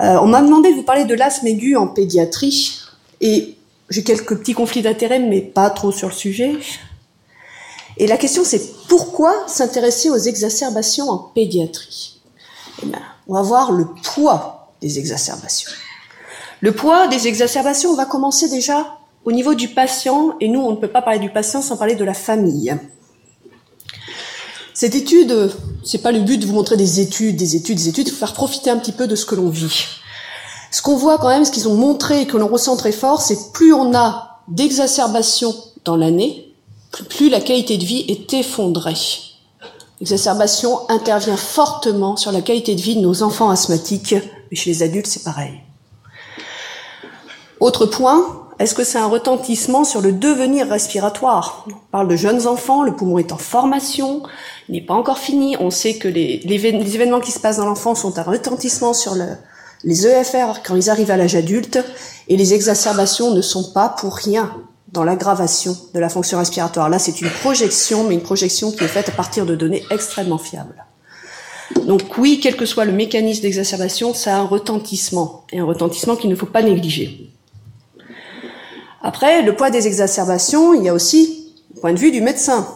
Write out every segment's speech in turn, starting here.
Euh, on m'a demandé de vous parler de l'asthme aigu en pédiatrie, et j'ai quelques petits conflits d'intérêts, mais pas trop sur le sujet. Et la question, c'est pourquoi s'intéresser aux exacerbations en pédiatrie? Eh bien, On va voir le poids des exacerbations. Le poids des exacerbations, on va commencer déjà au niveau du patient, et nous, on ne peut pas parler du patient sans parler de la famille. Cette étude, c'est pas le but de vous montrer des études, des études, des études, de faire profiter un petit peu de ce que l'on vit. Ce qu'on voit quand même, ce qu'ils ont montré et que l'on ressent très fort, c'est plus on a d'exacerbations dans l'année, plus la qualité de vie est effondrée. L'exacerbation intervient fortement sur la qualité de vie de nos enfants asthmatiques, mais chez les adultes, c'est pareil. Autre point, est-ce que c'est un retentissement sur le devenir respiratoire? On parle de jeunes enfants, le poumon est en formation, il n'est pas encore fini. On sait que les, événements qui se passent dans l'enfance sont un retentissement sur les EFR quand ils arrivent à l'âge adulte, et les exacerbations ne sont pas pour rien dans l'aggravation de la fonction respiratoire. Là, c'est une projection, mais une projection qui est faite à partir de données extrêmement fiables. Donc oui, quel que soit le mécanisme d'exacerbation, ça a un retentissement, et un retentissement qu'il ne faut pas négliger. Après, le poids des exacerbations, il y a aussi le point de vue du médecin.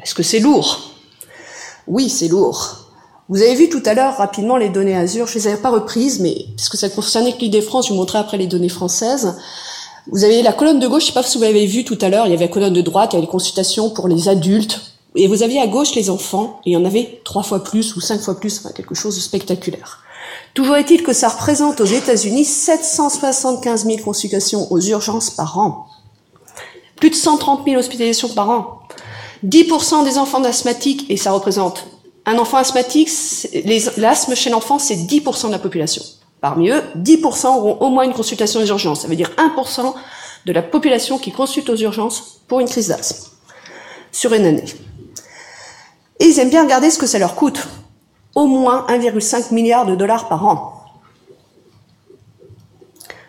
Est-ce que c'est lourd? Oui, c'est lourd. Vous avez vu tout à l'heure rapidement les données Azure, je ne les avais pas reprises, mais puisque ça concernait que l'idée France, je vous montrerai après les données françaises. Vous avez la colonne de gauche, je ne sais pas si vous l'avez vu tout à l'heure, il y avait la colonne de droite, il y avait les consultations pour les adultes, et vous aviez à gauche les enfants, et il y en avait trois fois plus ou cinq fois plus, enfin quelque chose de spectaculaire. Toujours est-il que ça représente aux États-Unis 775 000 consultations aux urgences par an. Plus de 130 000 hospitalisations par an. 10% des enfants asthmatiques, et ça représente un enfant asthmatique, l'asthme chez l'enfant, c'est 10% de la population. Parmi eux, 10% auront au moins une consultation aux urgences. Ça veut dire 1% de la population qui consulte aux urgences pour une crise d'asthme sur une année. Et ils aiment bien regarder ce que ça leur coûte au moins 1,5 milliard de dollars par an.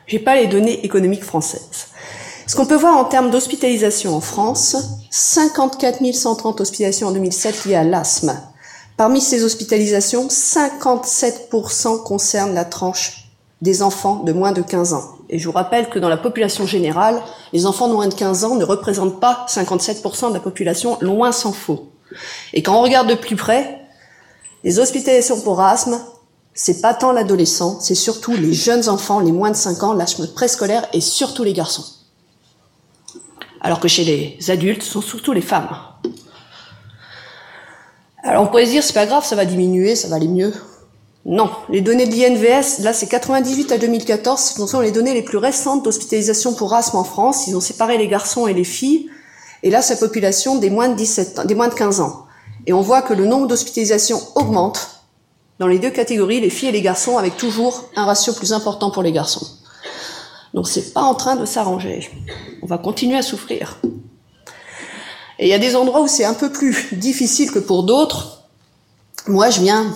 J'ai pas les données économiques françaises. Ce qu'on peut voir en termes d'hospitalisation en France, 54 130 hospitalisations en 2007 liées à l'asthme. Parmi ces hospitalisations, 57% concernent la tranche des enfants de moins de 15 ans. Et je vous rappelle que dans la population générale, les enfants de moins de 15 ans ne représentent pas 57% de la population, loin s'en faut. Et quand on regarde de plus près, les hospitalisations pour asthme, c'est pas tant l'adolescent, c'est surtout les jeunes enfants, les moins de 5 ans, l'asthme préscolaire et surtout les garçons. Alors que chez les adultes, ce sont surtout les femmes. Alors on pourrait se dire, c'est pas grave, ça va diminuer, ça va aller mieux. Non, les données de l'INVS, là c'est 98 à 2014, ce sont les données les plus récentes d'hospitalisation pour asthme en France. Ils ont séparé les garçons et les filles, et là c'est la population des moins de 17 ans, des moins de 15 ans. Et on voit que le nombre d'hospitalisations augmente dans les deux catégories, les filles et les garçons, avec toujours un ratio plus important pour les garçons. Donc c'est pas en train de s'arranger. On va continuer à souffrir. Et il y a des endroits où c'est un peu plus difficile que pour d'autres. Moi, je viens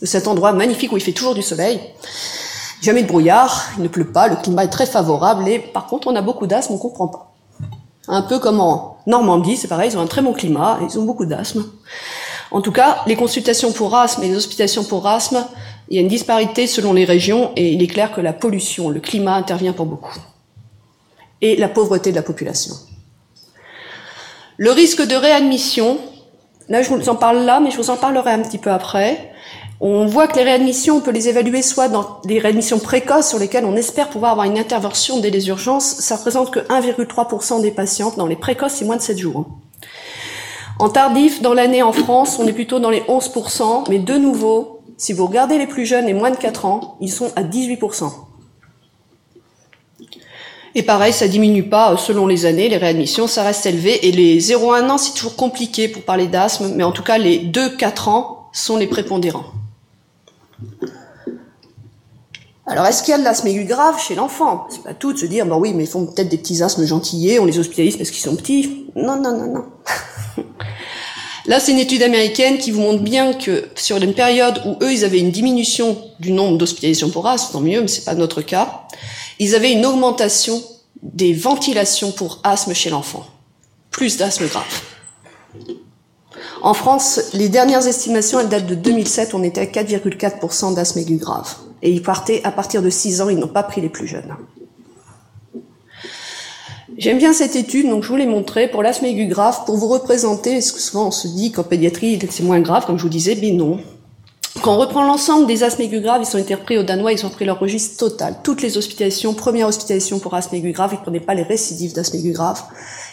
de cet endroit magnifique où il fait toujours du soleil. Jamais de brouillard, il ne pleut pas, le climat est très favorable et par contre on a beaucoup d'asthme, on comprend pas. Un peu comme en Normandie, c'est pareil, ils ont un très bon climat, ils ont beaucoup d'asthme. En tout cas, les consultations pour asthme et les hospitalisations pour asthme, il y a une disparité selon les régions et il est clair que la pollution, le climat intervient pour beaucoup. Et la pauvreté de la population. Le risque de réadmission, là je vous en parle là, mais je vous en parlerai un petit peu après. On voit que les réadmissions, on peut les évaluer soit dans des réadmissions précoces sur lesquelles on espère pouvoir avoir une intervention dès les urgences. Ça représente que 1,3% des patientes. Dans les précoces, c'est moins de 7 jours. En tardif, dans l'année en France, on est plutôt dans les 11%, mais de nouveau, si vous regardez les plus jeunes et moins de 4 ans, ils sont à 18%. Et pareil, ça diminue pas selon les années, les réadmissions, ça reste élevé. Et les 0-1 ans, c'est toujours compliqué pour parler d'asthme, mais en tout cas, les 2-4 ans sont les prépondérants. Alors, est-ce qu'il y a de l'asthme aigu grave chez l'enfant? C'est pas tout de se dire, bah oui, mais ils font peut-être des petits asthmes gentillés, on les hospitalise parce qu'ils sont petits. Non, non, non, non. Là, c'est une étude américaine qui vous montre bien que sur une période où eux, ils avaient une diminution du nombre d'hospitalisations pour asthme, tant mieux, mais c'est pas notre cas, ils avaient une augmentation des ventilations pour asthme chez l'enfant. Plus d'asthme grave. En France, les dernières estimations, elles datent de 2007, on était à 4,4% d'asthme aigu grave. Et ils partaient à partir de 6 ans, ils n'ont pas pris les plus jeunes. J'aime bien cette étude, donc je vous l'ai montrée pour l'asthme aigu grave, pour vous représenter, parce que souvent on se dit qu'en pédiatrie c'est moins grave, comme je vous disais, mais non. Quand on reprend l'ensemble des asthmes aigus graves, ils ont été repris au Danois, ils ont pris leur registre total. Toutes les hospitalisations, première hospitalisation pour asthme aigu grave, ils prenaient pas les récidives d'asthme aigu grave.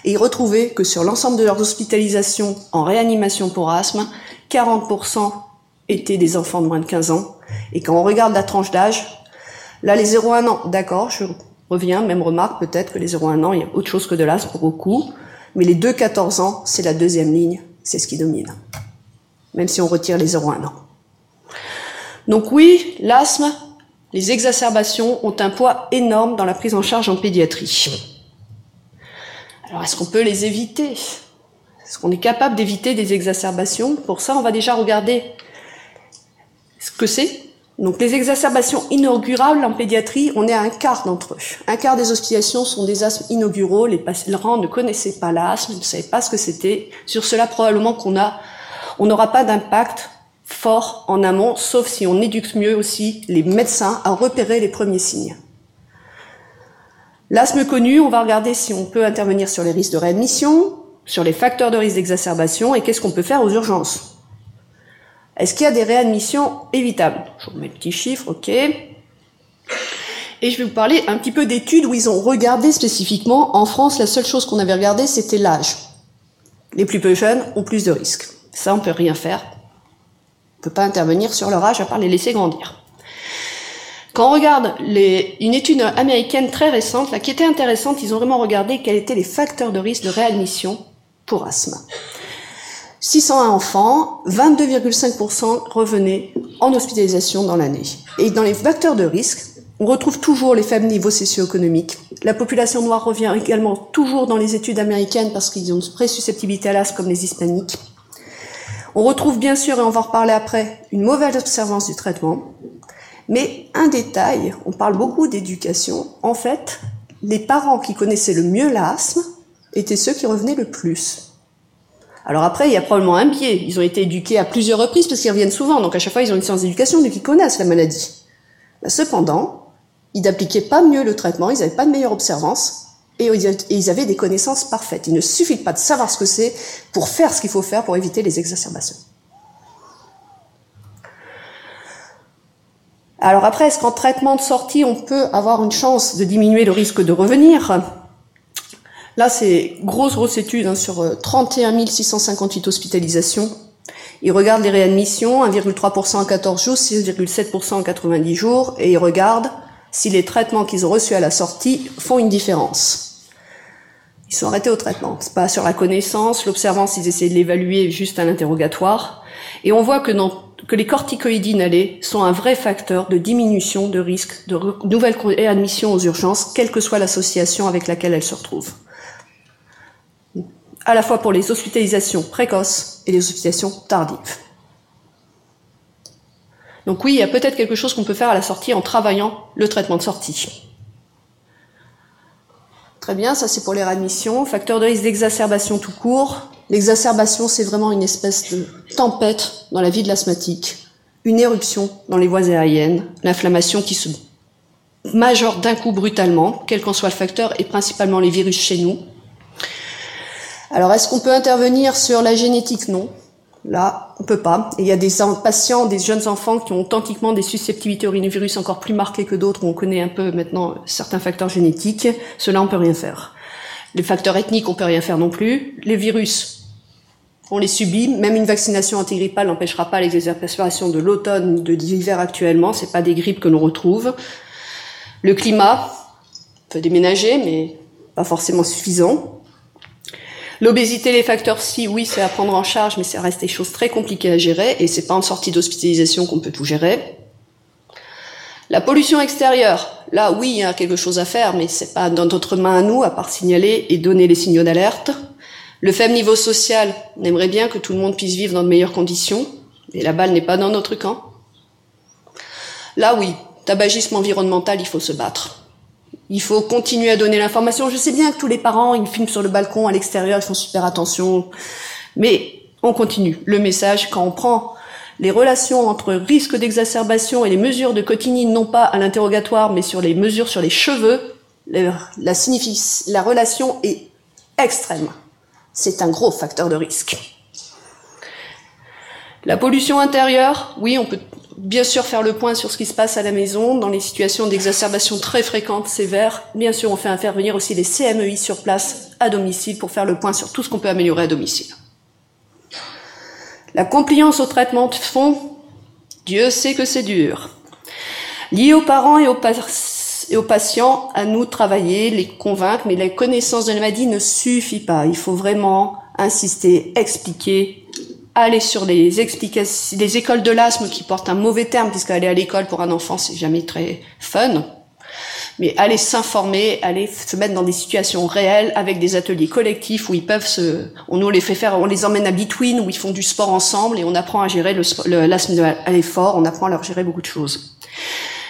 Et ils retrouvaient que sur l'ensemble de leurs hospitalisations en réanimation pour asthme, 40% étaient des enfants de moins de 15 ans. Et quand on regarde la tranche d'âge, là les 0-1 ans, d'accord, je reviens, même remarque peut-être que les 0-1 ans, il y a autre chose que de l'asthme pour beaucoup. Mais les 2-14 ans, c'est la deuxième ligne, c'est ce qui domine. Même si on retire les 0-1 ans. Donc oui, l'asthme, les exacerbations ont un poids énorme dans la prise en charge en pédiatrie. Alors est-ce qu'on peut les éviter? Est-ce qu'on est capable d'éviter des exacerbations? Pour ça, on va déjà regarder ce que c'est. Donc les exacerbations inaugurables en pédiatrie, on est à un quart d'entre eux. Un quart des hospitalisations sont des asthmes inauguraux. Les patients ne connaissaient pas l'asthme, ne savaient pas ce que c'était. Sur cela, probablement qu'on a, on n'aura pas d'impact fort en amont, sauf si on éduque mieux aussi les médecins à repérer les premiers signes. L'asthme connu, on va regarder si on peut intervenir sur les risques de réadmission, sur les facteurs de risque d'exacerbation et qu'est-ce qu'on peut faire aux urgences. Est-ce qu'il y a des réadmissions évitables? Je vous mets le petit chiffre, ok. Et je vais vous parler un petit peu d'études où ils ont regardé spécifiquement. En France, la seule chose qu'on avait regardé, c'était l'âge. Les plus peu jeunes ont plus de risques. Ça, on peut rien faire. On peut pas intervenir sur leur âge à part les laisser grandir. Quand on regarde les, une étude américaine très récente, là, qui était intéressante, ils ont vraiment regardé quels étaient les facteurs de risque de réadmission pour asthme. 601 enfants, 22,5% revenaient en hospitalisation dans l'année. Et dans les facteurs de risque, on retrouve toujours les faibles niveaux socio-économiques. La population noire revient également toujours dans les études américaines parce qu'ils ont une pré-susceptibilité à l'asthme comme les hispaniques. On retrouve bien sûr, et on va en reparler après, une mauvaise observance du traitement. Mais un détail, on parle beaucoup d'éducation. En fait, les parents qui connaissaient le mieux l'asthme étaient ceux qui revenaient le plus. Alors après, il y a probablement un biais. Ils ont été éduqués à plusieurs reprises parce qu'ils reviennent souvent. Donc à chaque fois, ils ont une séance d'éducation, donc ils connaissent la maladie. cependant, ils n'appliquaient pas mieux le traitement, ils n'avaient pas de meilleure observance et ils avaient des connaissances parfaites. Il ne suffit pas de savoir ce que c'est pour faire ce qu'il faut faire pour éviter les exacerbations. Alors après, est-ce qu'en traitement de sortie, on peut avoir une chance de diminuer le risque de revenir? Là, c'est grosse, grosse étude hein, sur 31 658 hospitalisations. Ils regardent les réadmissions, 1,3% en 14 jours, 6,7% en 90 jours, et ils regardent si les traitements qu'ils ont reçus à la sortie font une différence. Ils sont arrêtés au traitement. C'est pas sur la connaissance, l'observance, ils essaient de l'évaluer juste à l'interrogatoire. Et on voit que, les corticoïdes inhalés sont un vrai facteur de diminution de risque de nouvelle réadmission aux urgences, quelle que soit l'association avec laquelle elles se retrouvent. À la fois pour les hospitalisations précoces et les hospitalisations tardives. Donc oui, il y a peut-être quelque chose qu'on peut faire à la sortie en travaillant le traitement de sortie. Très bien, ça c'est pour les réadmissions. Facteur de risque d'exacerbation tout court. L'exacerbation, c'est vraiment une espèce de tempête dans la vie de l'asthmatique. Une éruption dans les voies aériennes, l'inflammation qui se majore d'un coup brutalement, quel qu'en soit le facteur, et principalement les virus chez nous. Alors, est-ce qu'on peut intervenir sur la génétique? Non. Là, on peut pas. Et il y a des patients, des jeunes enfants qui ont authentiquement des susceptibilités au rhinovirus encore plus marquées que d'autres, où on connaît un peu maintenant certains facteurs génétiques. Cela, on peut rien faire. Les facteurs ethniques, on peut rien faire non plus. Les virus, on les subit. Même une vaccination antigrippale n'empêchera pas les exacerbations de l'automne, de l'hiver actuellement. C'est pas des grippes que l'on retrouve. Le climat peut déménager, mais pas forcément suffisant. L'obésité, les facteurs si, oui, c'est à prendre en charge, mais ça reste des choses très compliquées à gérer et c'est pas en sortie d'hospitalisation qu'on peut tout gérer. La pollution extérieure, là, oui, il y a quelque chose à faire, mais c'est pas dans notre main à nous, à part signaler et donner les signaux d'alerte. Le faible niveau social, on aimerait bien que tout le monde puisse vivre dans de meilleures conditions, mais la balle n'est pas dans notre camp. Là, oui, tabagisme environnemental, il faut se battre. Il faut continuer à donner l'information. Je sais bien que tous les parents, ils filment sur le balcon à l'extérieur, ils font super attention. Mais On continue. Le message, quand on prend les relations entre risque d'exacerbation et les mesures de cotinine, non pas à l'interrogatoire, mais sur les mesures sur les cheveux, la, la relation est extrême. C'est un gros facteur de risque. La pollution intérieure, oui, on peut bien sûr faire le point sur ce qui se passe à la maison dans les situations d'exacerbation très fréquentes, sévères. Bien sûr, on fait intervenir aussi les CMEI sur place à domicile pour faire le point sur tout ce qu'on peut améliorer à domicile. La compliance au traitement de fond, Dieu sait que c'est dur. Lié aux parents et aux, patients, à nous travailler, les convaincre, mais la connaissance de la maladie ne suffit pas. Il faut vraiment insister, expliquer, aller sur les explications, les écoles de l'asthme qui portent un mauvais terme, puisqu'aller à l'école pour un enfant, c'est jamais très fun. Mais aller s'informer, aller se mettre dans des situations réelles avec des ateliers collectifs où ils peuvent se, on les fait faire, on les emmène à Between où ils font du sport ensemble et on apprend à gérer l'asthme à l'effort, on apprend à leur gérer beaucoup de choses.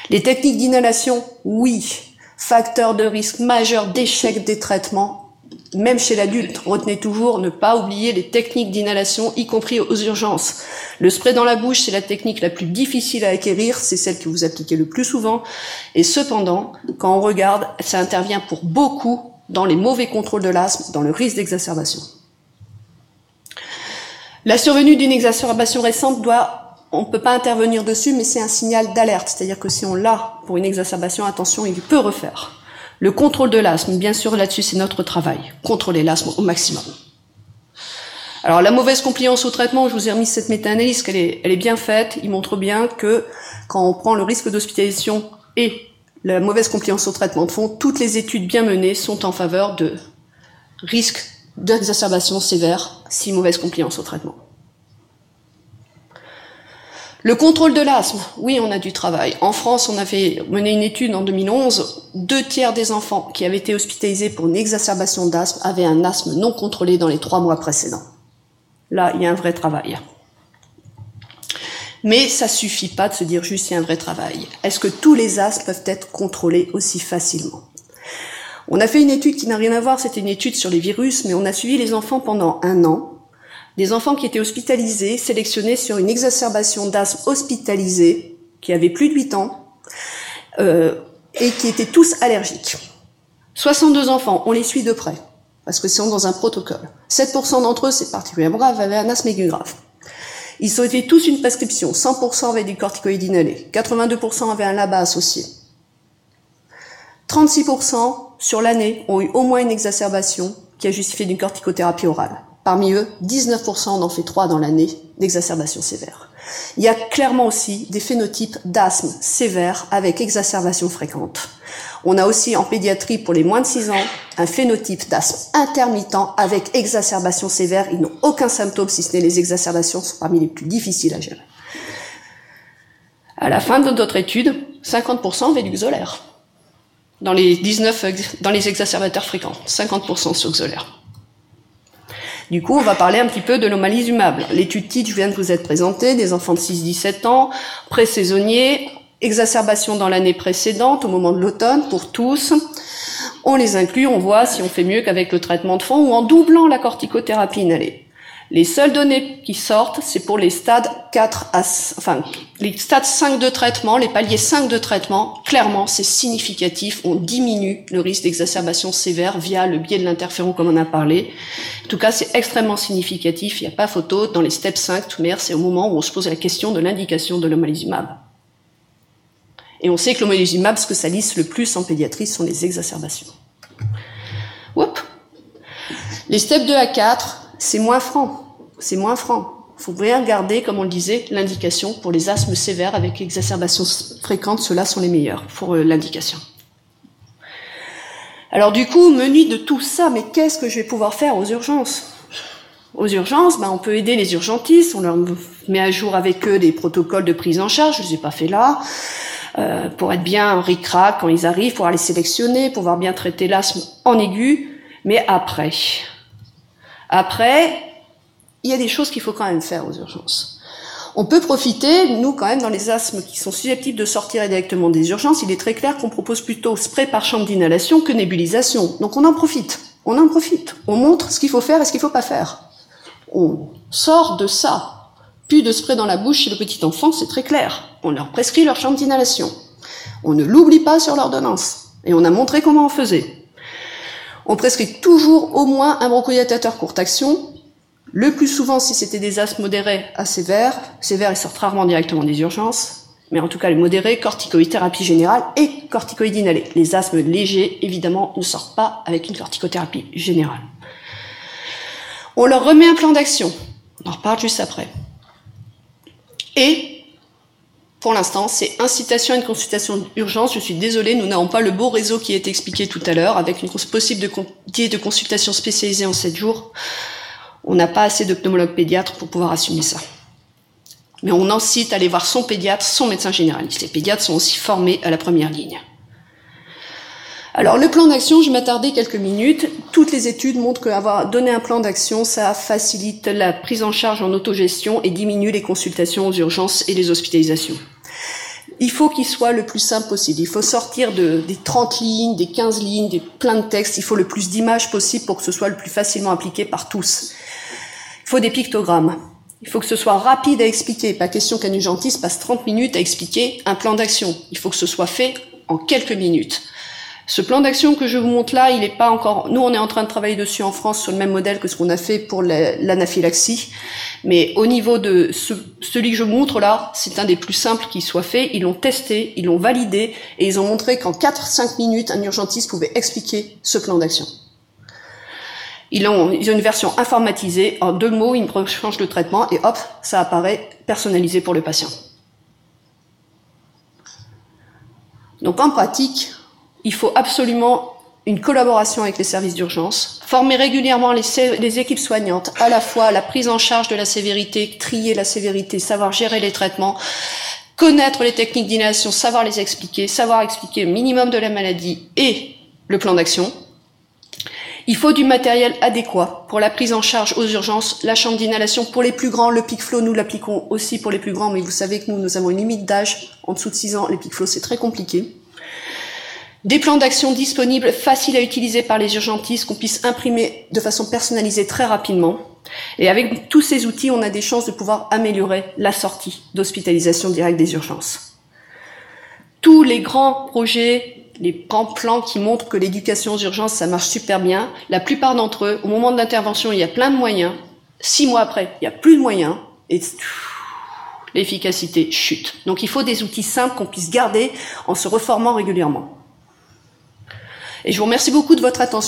Les techniques d'inhalation, oui, facteur de risque majeur d'échec des traitements, même chez l'adulte, retenez toujours ne pas oublier les techniques d'inhalation, y compris aux urgences. Le spray dans la bouche, c'est la technique la plus difficile à acquérir, c'est celle que vous appliquez le plus souvent. Et cependant, quand on regarde, ça intervient pour beaucoup dans les mauvais contrôles de l'asthme, dans le risque d'exacerbation. La survenue d'une exacerbation récente doit, on ne peut pas intervenir dessus, mais c'est un signal d'alerte. C'est-à-dire que si on l'a pour une exacerbation, attention, il peut refaire. Le contrôle de l'asthme, bien sûr, là-dessus, c'est notre travail. Contrôler l'asthme au maximum. Alors, la mauvaise compliance au traitement, je vous ai remis cette méta-analyse, qu'elle est, elle est bien faite. Il montre bien que quand on prend le risque d'hospitalisation et la mauvaise compliance au traitement de fond, toutes les études bien menées sont en faveur de risque d'exacerbation sévère si mauvaise compliance au traitement. Le contrôle de l'asthme, oui, on a du travail. En France, on avait mené une étude en 2011. Deux tiers des enfants qui avaient été hospitalisés pour une exacerbation d'asthme avaient un asthme non contrôlé dans les trois mois précédents. Là, il y a un vrai travail. Mais ça suffit pas de se dire juste il y a un vrai travail. Est-ce que tous les asthmes peuvent être contrôlés aussi facilement? On a fait une étude qui n'a rien à voir, c'était une étude sur les virus, mais on a suivi les enfants pendant un an des enfants qui étaient hospitalisés, sélectionnés sur une exacerbation d'asthme hospitalisée, qui avaient plus de 8 ans, euh, et qui étaient tous allergiques. 62 enfants, on les suit de près, parce que c'est dans un protocole. 7% d'entre eux, c'est particulièrement grave, avaient un asthme aigu grave. Ils ont été tous une prescription. 100% avaient du corticoïde inhalé. 82% avaient un LABA associé. 36% sur l'année ont eu au moins une exacerbation qui a justifié d'une corticothérapie orale. Parmi eux, 19% en fait 3 dans l'année d'exacerbation sévère. Il y a clairement aussi des phénotypes d'asthme sévère avec exacerbation fréquente. On a aussi en pédiatrie pour les moins de 6 ans un phénotype d'asthme intermittent avec exacerbation sévère. Ils n'ont aucun symptôme si ce n'est les exacerbations sont parmi les plus difficiles à gérer. À la fin de notre étude, 50% avaient du xolaire. Dans les 19, dans les exacerbateurs fréquents. 50% sur xolaire. Du coup, on va parler un petit peu de l'omalizumab. L'étude titre, je viens de vous être présentée, des enfants de 6-17 ans, pré-saisonniers, exacerbation dans l'année précédente, au moment de l'automne, pour tous. On les inclut, on voit si on fait mieux qu'avec le traitement de fond ou en doublant la corticothérapie inhalée. Les seules données qui sortent, c'est pour les stades 4 à, enfin, les stades 5 de traitement, les paliers 5 de traitement. Clairement, c'est significatif. On diminue le risque d'exacerbation sévère via le biais de l'interféron, comme on a parlé. En tout cas, c'est extrêmement significatif. Il n'y a pas photo. Dans les steps 5, tout c'est au moment où on se pose la question de l'indication de l'omalizumab. Et on sait que l'omalizumab, ce que ça lisse le plus en pédiatrie, sont les exacerbations. Oups. Les steps 2 à 4, c'est moins franc. C'est moins franc. Il faut bien garder, comme on le disait, l'indication pour les asthmes sévères avec exacerbation fréquente. Ceux-là sont les meilleurs pour euh, l'indication. Alors du coup, menu de tout ça, mais qu'est-ce que je vais pouvoir faire aux urgences? Aux urgences, ben, on peut aider les urgentistes, on leur met à jour avec eux des protocoles de prise en charge, je ne les ai pas fait là, euh, pour être bien ric-rac quand ils arrivent, pouvoir les sélectionner, pouvoir bien traiter l'asthme en aigu, mais après, après, il y a des choses qu'il faut quand même faire aux urgences. On peut profiter, nous quand même, dans les asthmes qui sont susceptibles de sortir directement des urgences, il est très clair qu'on propose plutôt spray par chambre d'inhalation que nébulisation. Donc on en profite. On en profite. On montre ce qu'il faut faire et ce qu'il ne faut pas faire. On sort de ça. Plus de spray dans la bouche chez le petit enfant, c'est très clair. On leur prescrit leur chambre d'inhalation. On ne l'oublie pas sur l'ordonnance. Et on a montré comment on faisait. On prescrit toujours au moins un bronchodilatateur courte action. Le plus souvent, si c'était des asthmes modérés à sévères, sévères, ils sortent rarement directement des urgences mais en tout cas les modérés, corticothérapie générale et corticoïdes inhalés. Les asthmes légers, évidemment, ne sortent pas avec une corticothérapie générale. On leur remet un plan d'action. On en reparle juste après. Et, pour l'instant, c'est incitation à une consultation d'urgence. Je suis désolée, nous n'avons pas le beau réseau qui est expliqué tout à l'heure, avec une possible de, de consultation spécialisée en 7 jours. On n'a pas assez de pneumologues pédiatres pour pouvoir assumer ça. Mais on incite à aller voir son pédiatre, son médecin généraliste. Les pédiatres sont aussi formés à la première ligne. Alors le plan d'action, je m'attarder quelques minutes. Toutes les études montrent qu'avoir donné un plan d'action, ça facilite la prise en charge en autogestion et diminue les consultations aux urgences et les hospitalisations. Il faut qu'il soit le plus simple possible. Il faut sortir de, des 30 lignes, des 15 lignes, des plein de textes. Il faut le plus d'images possible pour que ce soit le plus facilement appliqué par tous. Il faut des pictogrammes. Il faut que ce soit rapide à expliquer. Pas question qu'un urgentiste passe 30 minutes à expliquer un plan d'action. Il faut que ce soit fait en quelques minutes. Ce plan d'action que je vous montre là, il n'est pas encore. Nous, on est en train de travailler dessus en France sur le même modèle que ce qu'on a fait pour l'anaphylaxie. Mais au niveau de ce, celui que je vous montre là, c'est un des plus simples qui soit fait. Ils l'ont testé, ils l'ont validé et ils ont montré qu'en 4-5 minutes, un urgentiste pouvait expliquer ce plan d'action. Ils ont, ils ont une version informatisée, en deux mots, ils changent le traitement et hop, ça apparaît personnalisé pour le patient. Donc en pratique, il faut absolument une collaboration avec les services d'urgence, former régulièrement les, équipes soignantes à la fois la prise en charge de la sévérité, trier la sévérité, savoir gérer les traitements, connaître les techniques d'inhalation, savoir les expliquer, savoir expliquer le minimum de la maladie et le plan d'action, il faut du matériel adéquat pour la prise en charge aux urgences, la chambre d'inhalation pour les plus grands, le PIC-FLO, nous l'appliquons aussi pour les plus grands, mais vous savez que nous, nous avons une limite d'âge, en dessous de 6 ans, les PIC-FLO, c'est très compliqué. Des plans d'action disponibles, faciles à utiliser par les urgentistes, qu'on puisse imprimer de façon personnalisée très rapidement. Et avec tous ces outils, on a des chances de pouvoir améliorer la sortie d'hospitalisation directe des urgences. Tous les grands projets les grands plans qui montrent que l'éducation aux urgences, ça marche super bien. La plupart d'entre eux, au moment de l'intervention, il y a plein de moyens. Six mois après, il n'y a plus de moyens. Et l'efficacité chute. Donc il faut des outils simples qu'on puisse garder en se reformant régulièrement. Et je vous remercie beaucoup de votre attention.